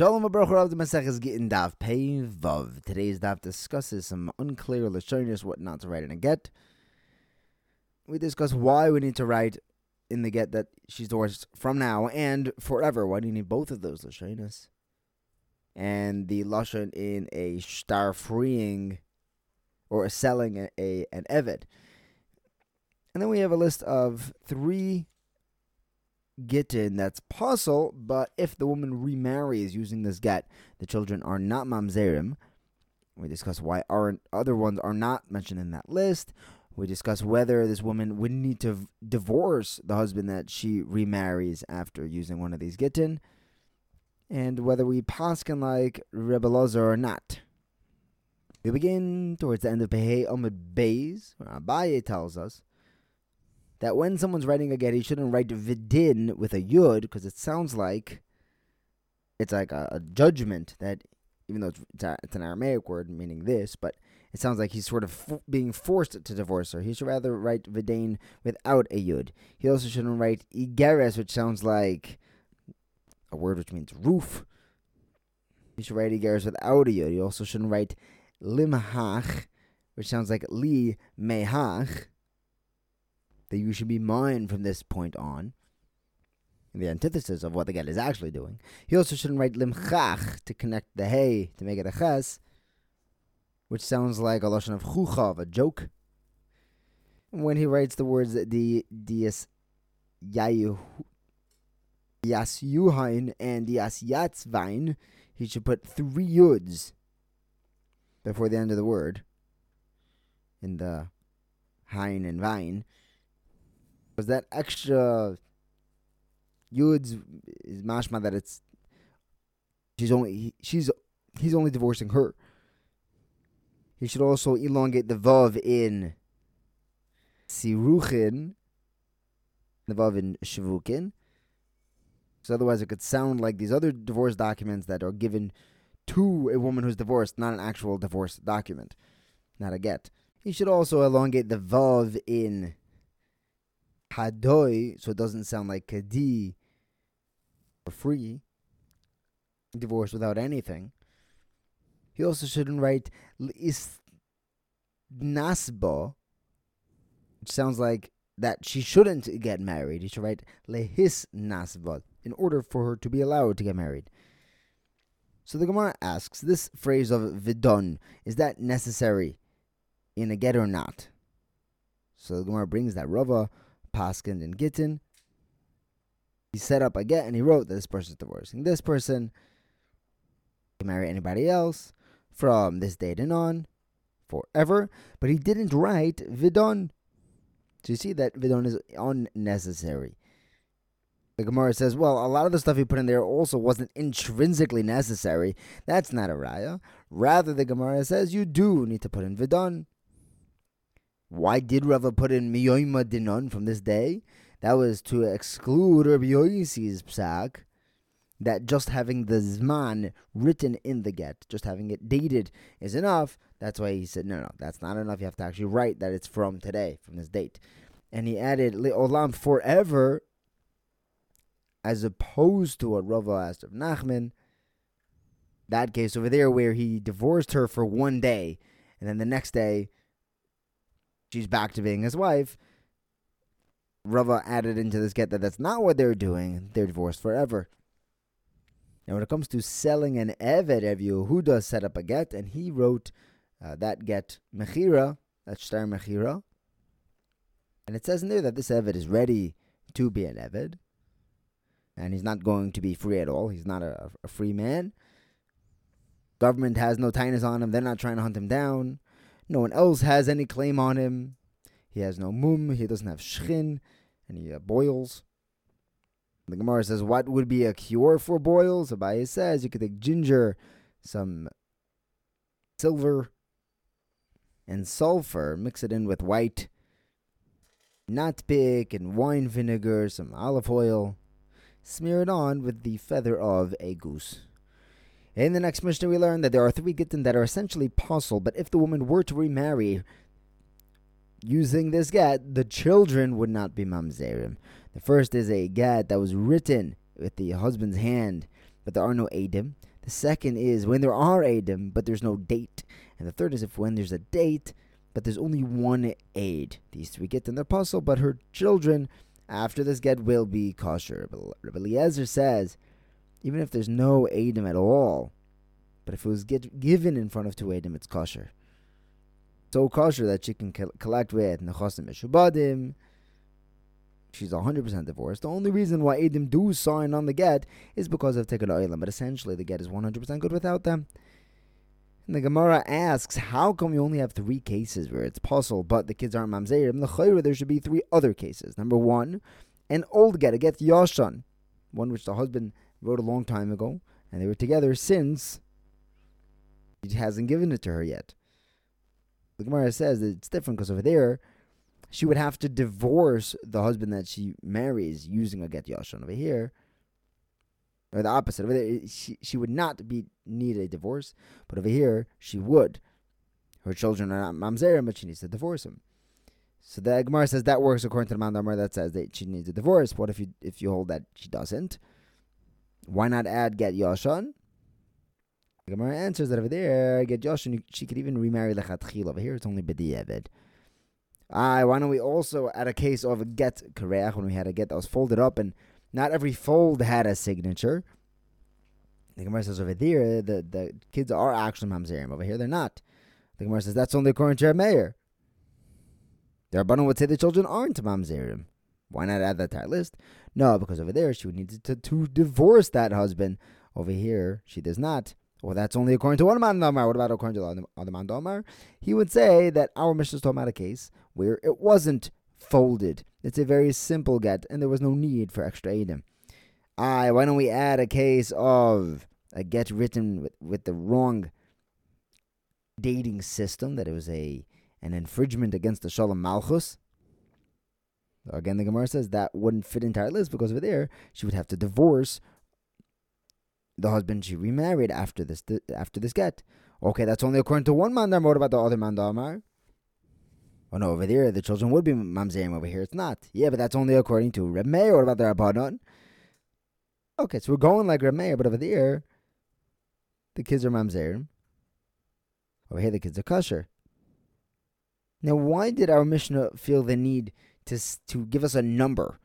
Shalom Abrach of the Maseches Gittin Daf Pei Vav. Today's daf discusses some unclear lashonis, what not to write in a get. We discuss why we need to write in the get that she's divorced from now and forever. Why do you need both of those lashonis? And the lashon in a star freeing or selling a, a an evet. And then we have a list of three gittin that's possible, but if the woman remarries using this get, the children are not mamzerim. We discuss why aren't other ones are not mentioned in that list. We discuss whether this woman would need to divorce the husband that she remarries after using one of these gittin, and whether we paskin like Rebbe or not. We begin towards the end of Pehei Amud Beis, where Abaye tells us that when someone's writing a get, he shouldn't write vidin with a yud because it sounds like it's like a, a judgment that, even though it's, it's, a, it's, an Aramaic word meaning this, but it sounds like he's sort of f- being forced to divorce her. He should rather write vidin without a yud. He also shouldn't write igeres, which sounds like a word which means roof. He should write igeres without a yud. He also shouldn't write limhach, which sounds like li mehach that you should be mine from this point on. The antithesis of what the get is actually doing. He also shouldn't write limchach to connect the hey to make it a ches, which sounds like a lashon of chuchav, a joke. When he writes the words the dias yas yuhain and yas yatzvain, he should put three yuds before the end of the word in the hein and vine that extra yuds is mashma that it's she's only she's he's only divorcing her. He should also elongate the vav in siruchin, the vav in shavukin. So otherwise, it could sound like these other divorce documents that are given to a woman who's divorced, not an actual divorce document, not a get. He should also elongate the vav in hadoi, so it doesn't sound like kadi for free, divorce without anything. He also shouldn't write is nasba, which sounds like that she shouldn't get married. He should write lehis nasba in order for her to be allowed to get married. So the Gemara asks, this phrase of vidon, is that necessary in a get or not? So the Gemara brings that Rava Paskin and Gittin. He set up a get and he wrote that this person is divorcing this person. Can marry anybody else from this date and on, forever. But he didn't write vidon. So you see that vidon is unnecessary. The Gemara says, well, a lot of the stuff he put in there also wasn't intrinsically necessary. That's not a raya. Rather, the Gemara says you do need to put in vidon. Why did Rava put in miyoima dinon from this day? That was to exclude Rabbi Yossi's psak, that just having the zman written in the get, just having it dated, is enough. That's why he said, no, no, that's not enough. You have to actually write that it's from today, from this date. And he added le'olam forever, as opposed to what Rava asked of Nachman. That case over there, where he divorced her for one day, and then the next day she's back to being his wife. Rava added into this get that that's not what they're doing. They're divorced forever. Now, when it comes to selling an Eved, Ev Yehuda set up a get, and he wrote uh, that get Mechira, that's Shtar Mechira. And it says in there that this Eved is ready to be an Eved. And he's not going to be free at all. He's not a, a free man. Government has no tightness on him. They're not trying to hunt him down. No one else has any claim on him. He has no mum. He doesn't have shchin, any uh, boils. The Gemara says, what would be a cure for boils? Abaye says you could take ginger, some silver, and sulfur, mix it in with white nutpick and wine vinegar, some olive oil, smear it on with the feather of a goose. In the next Mishnah, we learn that there are three gittin that are essentially possible, but if the woman were to remarry using this get, the children would not be mamzerim. The first is a get that was written with the husband's hand, but there are no edim. The second is when there are Adim, but there's no date. And the third is if when there's a date, but there's only one aid. These three get in their puzzle, but her children after this get will be kosher. Rabbi Eliezer says, even if there's no Adim at all, but if it was get, given in front of two Adim, it's kosher. So kosher that she can collect with Nechosim Meshubadim. She's 100% divorced. The only reason why Adim do sign on the get is because of Tikkun Oilam, but essentially the get is 100% good without them. And the Gemara asks, how come you only have three cases where it's possible, but the kids aren't mamzerim? The there should be three other cases. Number one, an old get, a get yashan, one which the husband wrote a long time ago, and they were together since he hasn't given it to her yet. The Gemara says that it's different because over there, she would have to divorce the husband that she marries using a get yashan. Over here, or the opposite. Over there, eh, she, she would not be need a divorce, but over here she would. Her children are not mamzerim, but she needs to divorce him. So the Gemara says that works according to the Mandamar that says that she needs a divorce. What if you if you hold that she doesn't? Why not add get yashan? The Gemara answers that over there, get yashan, she could even remarry lechatchil. Over here, it's only b'di'evid. Ah, why don't we also add a case of a get kareach when we had a get that was folded up and not every fold had a signature. The Gemara says over there, the, the kids are actually mamzerim. Over here, they're not. The Gemara says that's only according to Reb Meir. The Rabbanon would say the children aren't mamzerim. Why not add that to our list? No, because over there she would need to, to divorce that husband. Over here, she does not. Well, that's only according to one man Damar. What about according to the other man Damar? He would say that our Mishnah is talking about a case where it wasn't folded. It's a very simple get, and there was no need for extra Adam. Aye, why don't we add a case of a get written with, with the wrong dating system, that it was a an infringement against the Shalom Malchus? Again, the Gemara says that wouldn't fit into our list because over there she would have to divorce the husband she remarried after this after this get. Okay, that's only according to one mandar. What about the other mandar? Oh no, over there the children would be mamzerim. Over here it's not. Yeah, but that's only according to Reb Meir. What about the Rabbanon? Okay, so we're going like Reb Meir, but over there the kids are mamzerim. Over here the kids are kosher. Now, why did our Mishnah feel the need to to give us a number?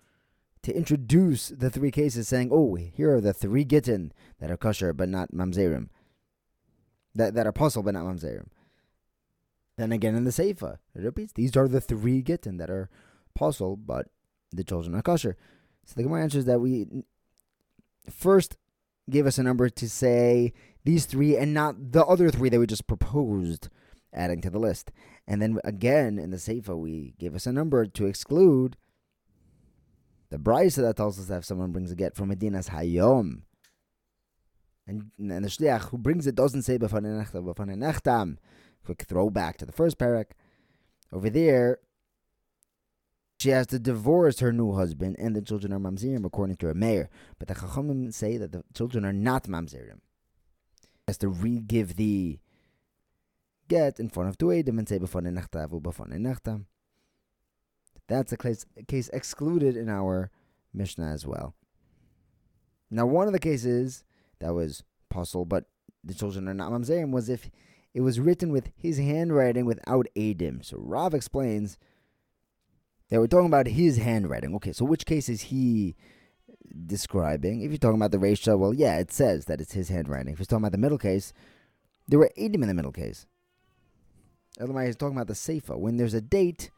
To introduce the three cases, saying, "Oh, here are the three gittin that are kosher but not mamzerim, that that are possible but not mamzerim." Then again in the Seifa, it repeats, these are the three gittin that are possible, but the children are kosher. So the Gemara answers that we first gave us a number to say these three and not the other three that we just proposed adding to the list. And then again in the Seifa, we gave us a number to exclude the Brisa that tells us that if someone brings a get from Medina's Hayom, and, and the Shliach who brings it doesn't say B'fanei Nechtam, quick throwback to the first parak. Over there, she has to divorce her new husband, and the children are mamzerim according to her mayor. But the chachamim say that the children are not mamzerim. Has to re-give the get in front of two edim and say b'fanei nechtav b'fanei nechtam. That's a case, case excluded in our Mishnah as well. Now, one of the cases that was possible, but the children are not mamzerim, was if it was written with his handwriting without Adim. So Rav explains that we're talking about his handwriting. Okay, so which case is he describing? If you're talking about the Resha, well, yeah, it says that it's his handwriting. If you're talking about the middle case, there were Adim in the middle case. Elamai is talking about the Seifa, when there's a date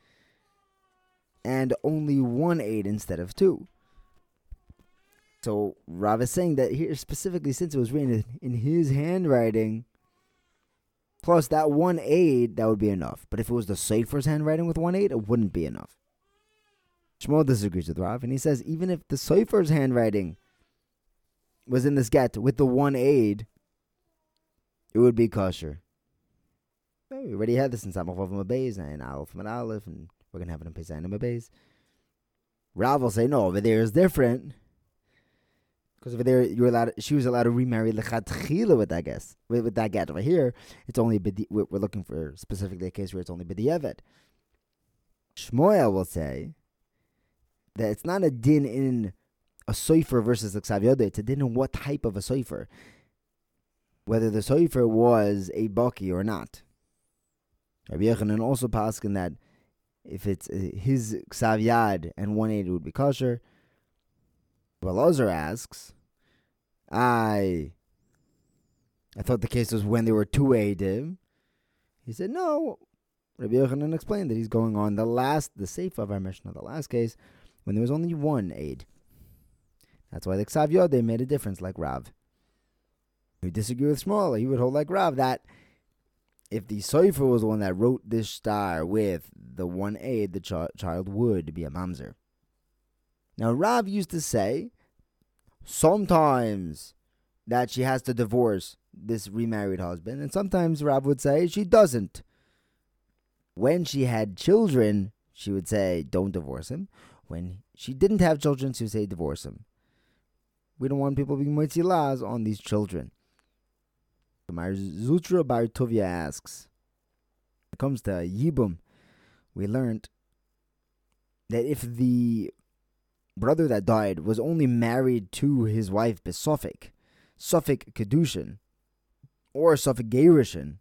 and only one aid instead of two. So Rav is saying that here specifically, since it was written in his handwriting, Plus, that one aid, that would be enough. But if it was the Sefer's handwriting with one aid, it wouldn't be enough. Shmuel disagrees with Rav, and he says even if the Sefer's handwriting was in this get with the one aid, it would be kosher. We already had this in Samach Mabeis and Aleph and Aleph, and we're going to have it in Pesach and Mabeis. Rav will say, no, over there is different. Because over there, you're allowed. She was allowed to remarry lechatchila with that guess with, with that get. Over here, it's only bidi, we're, we're looking for specifically a case where it's only b'di'evet. Shmuel will say that it's not a din in a soifer versus a ksav It's a din in what type of a soifer. whether the sofer was a baki or not. Rabbi Yochanan also in that if it's uh, his ksav and one aid would be kosher. Belazar asks, I I thought the case was when there were two Eidim. He said, no. Rabbi Yochanan explained that he's going on the last, the safe of our Mishnah, the last case, when there was only one aid. That's why the Ksav Yodeh made a difference, like Rav. Who disagree with Shmuel, he would hold like Rav that if the Sofer was the one that wrote this star with the one aid, the ch- child would be a mamzer. Now, Rav used to say sometimes that she has to divorce this remarried husband, and sometimes Rav would say she doesn't. When she had children, she would say, don't divorce him. When she didn't have children, she would say, divorce him. We don't want people being moitzilas on these children. Mar Zutra Bar Tovia asks, when it comes to Yibum, we learned that if the brother that died was only married to his wife Besophic, Safek Kedushin, or Safek Gerishin,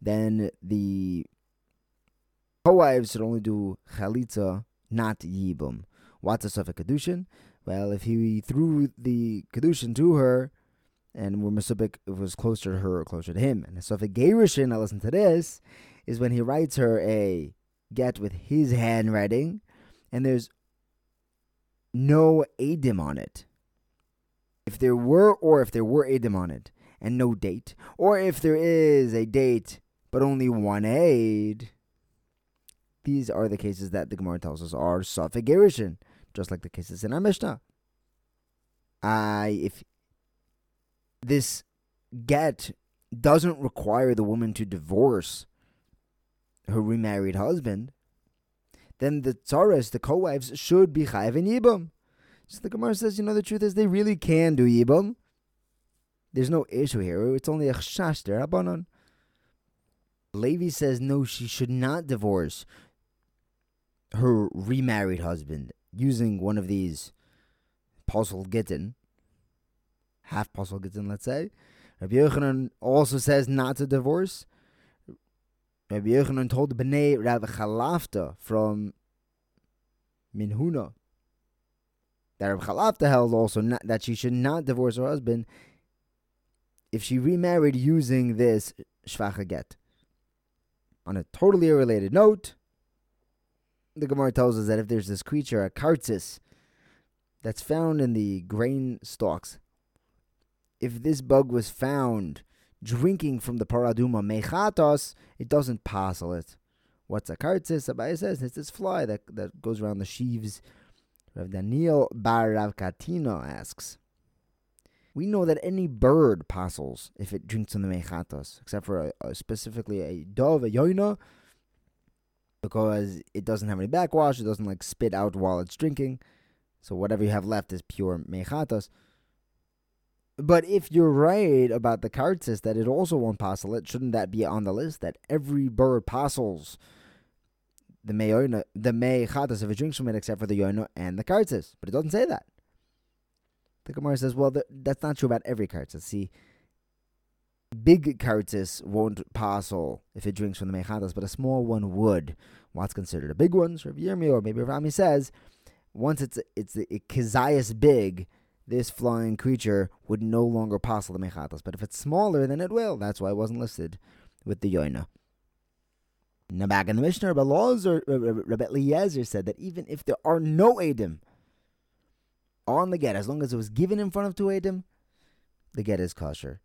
then the co-wives should only do Chalitza, not Yibum. What's a Safek Kedushin? Well, if he threw the Kedushin to her, and where Mesubik was closer to her or closer to him. And so if a Gerishin, now listen to this, is when he writes her a get with his handwriting, and there's no Adim on it. If there were, or if there were Adim on it, and no date, or if there is a date but only one aid, these are the cases that the Gemara tells us are Safek Gerishin, just like the cases in our Mishnah. I, if this get doesn't require the woman to divorce her remarried husband, then the tzaras, the co-wives, should be chayiv in yibum. So the Gemara says, you know, the truth is they really can do yibum. There's no issue here. It's only a chash there, abanon. Levi says no, she should not divorce her remarried husband using one of these puzzle gittin half possible in, let's say. Rabbi Yochanan also says not to divorce. Rabbi Yochanan told Bnei Rabbi Chalafta from Minhuna that Rabbi Chalafta held also not, that she should not divorce her husband if she remarried using this shvacha get. On a totally related note, the Gemara tells us that if there's this creature, a kartzis, that's found in the grain stalks if this bug was found drinking from the paraduma mechatos, it doesn't passel it. What's a kartzis? Abai says it's this fly that, that goes around the sheaves. Rav Daniel Bar Rav Katina asks, we know that any bird passels if it drinks from the mechatos, except for a, a, specifically a dove, a yoina, because it doesn't have any backwash, it doesn't like spit out while it's drinking. So whatever you have left is pure mechatos. But if you're right about the kartzis that it also won't it, shouldn't that be on the list that every bird passels the meyoina, the mechatas if it drinks from it except for the yoina and the kartzis? But it doesn't say that. The Gemara says, well, the, that's not true about every kartzis. See, big kartzis won't passel if it drinks from the mechatas, but a small one would. What's considered a big one? Rav Yirmi or maybe Rami says, once it's it's a kezias big this flying creature would no longer pass the mechatas. But if it's smaller, then it will. That's why it wasn't listed with the yoina. Now back in the Mishnah, Rabbi, Lozer, Rabbi Eliezer said that even if there are no Edim on the get, as long as it was given in front of two Edim, the get is kosher.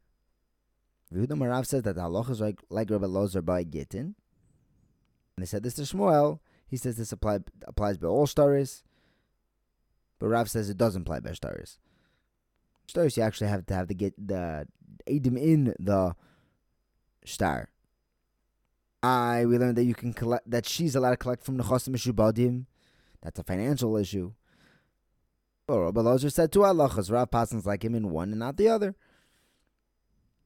Yehuda Marav says that the halacha is like, like Rabbi Lozer by Gittin. And they said this to Shmuel. He says this apply, applies by all stories. But Rav says it doesn't apply by stories. Stars you actually have to have to get the Adim in the star. I we learned that you can collect that she's allowed to collect from the Chosim Mishubadim. That's a financial issue. But Rabbi Lozer said two halachas. Rav Pasan's like him in one and not the other.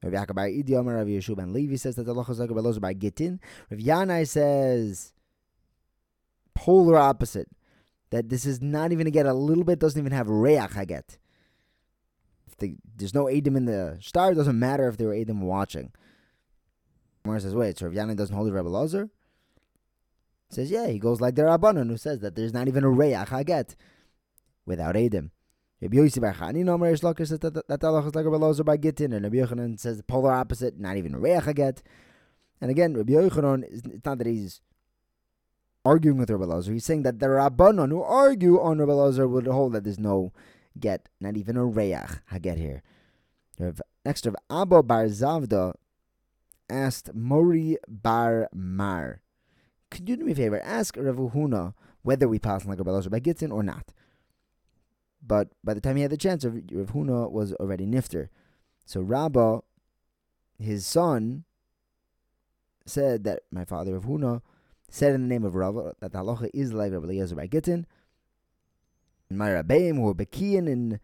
Rabbi Yaakov Idi Omer Rabbi Yeshua ben Levi says that the halachas like Rabbi Lozer by Gittin. Rav Yanai says polar opposite. That this is not even to get a little bit, doesn't even have reach haget if the, there's no Adam in the star, it doesn't matter if there were Adam watching. Gemara says, wait, so Rav Yana doesn't hold the Rebbe Lazar? Says, yeah, he goes like the Rabbanon who says that there's not even a Reyach Haget without Adam. Rabbi Yossi Bar Chani Nomer Lakish says that that Allah is like Rabbi Lazar by Gittin, and Rabbi Yochanan says the polar opposite, not even a Reyach Haget. And again, Rabbi Yochanan, it's not that he's arguing with Rabbi Lazar. He's saying that the Rabbanon who argue on Rabbi Lazar would hold that there's no get, not even a Reyach Haget here. Next, Rav Abba Bar Zavda asked Mori Bar Mar, could you do me a favor? Ask Rav Huna whether we pass like Rabbi Lazar by Gittin or not. But by the time he had the chance, Rav Huna was already nifter. So Rabba, his son, said that my father Rav Huna said in the name of Rabba that the halacha is like Rabbi Eliezer by Gittin. My Rabbeim were Bekian in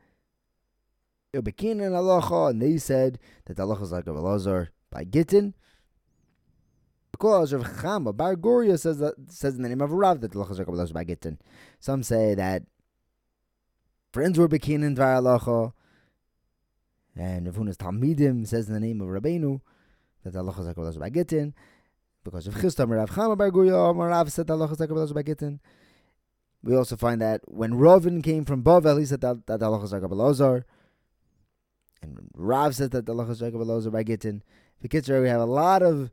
Bekian in halacha, and they said that the halacha is like Rabbi Eliezer by Gittin. Because Rav Chama Bar Goria says that says in the name of Rav that the halacha is like Rabbi Eliezer by Gittin. Some say that friends were Bekian in Dvar halacha. And Rav Huna's Talmidim says in the name of Rabbeinu that the halacha is like Rabbi Eliezer by Gittin because of Chistam Rav Chama Bar Guria, Rav said Allah Chazak by Gittin. We also find that when Rovin came from Bavel, he said that, that Allah Chazak Belazar. And Rav said that Allah Chazak Belazar by Gittin. The Kitzur, we have a lot of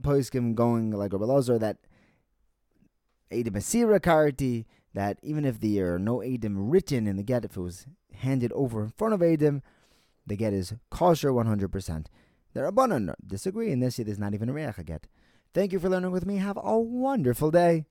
poskim going like Rabbi Lazar that Adam Asira Karti, that even if there are no Adam written in the get, if it was handed over in front of Adam, the get is kosher 100%. The Rabbanon disagree, and this there's not even a Reach get. Thank you for learning with me. Have a wonderful day.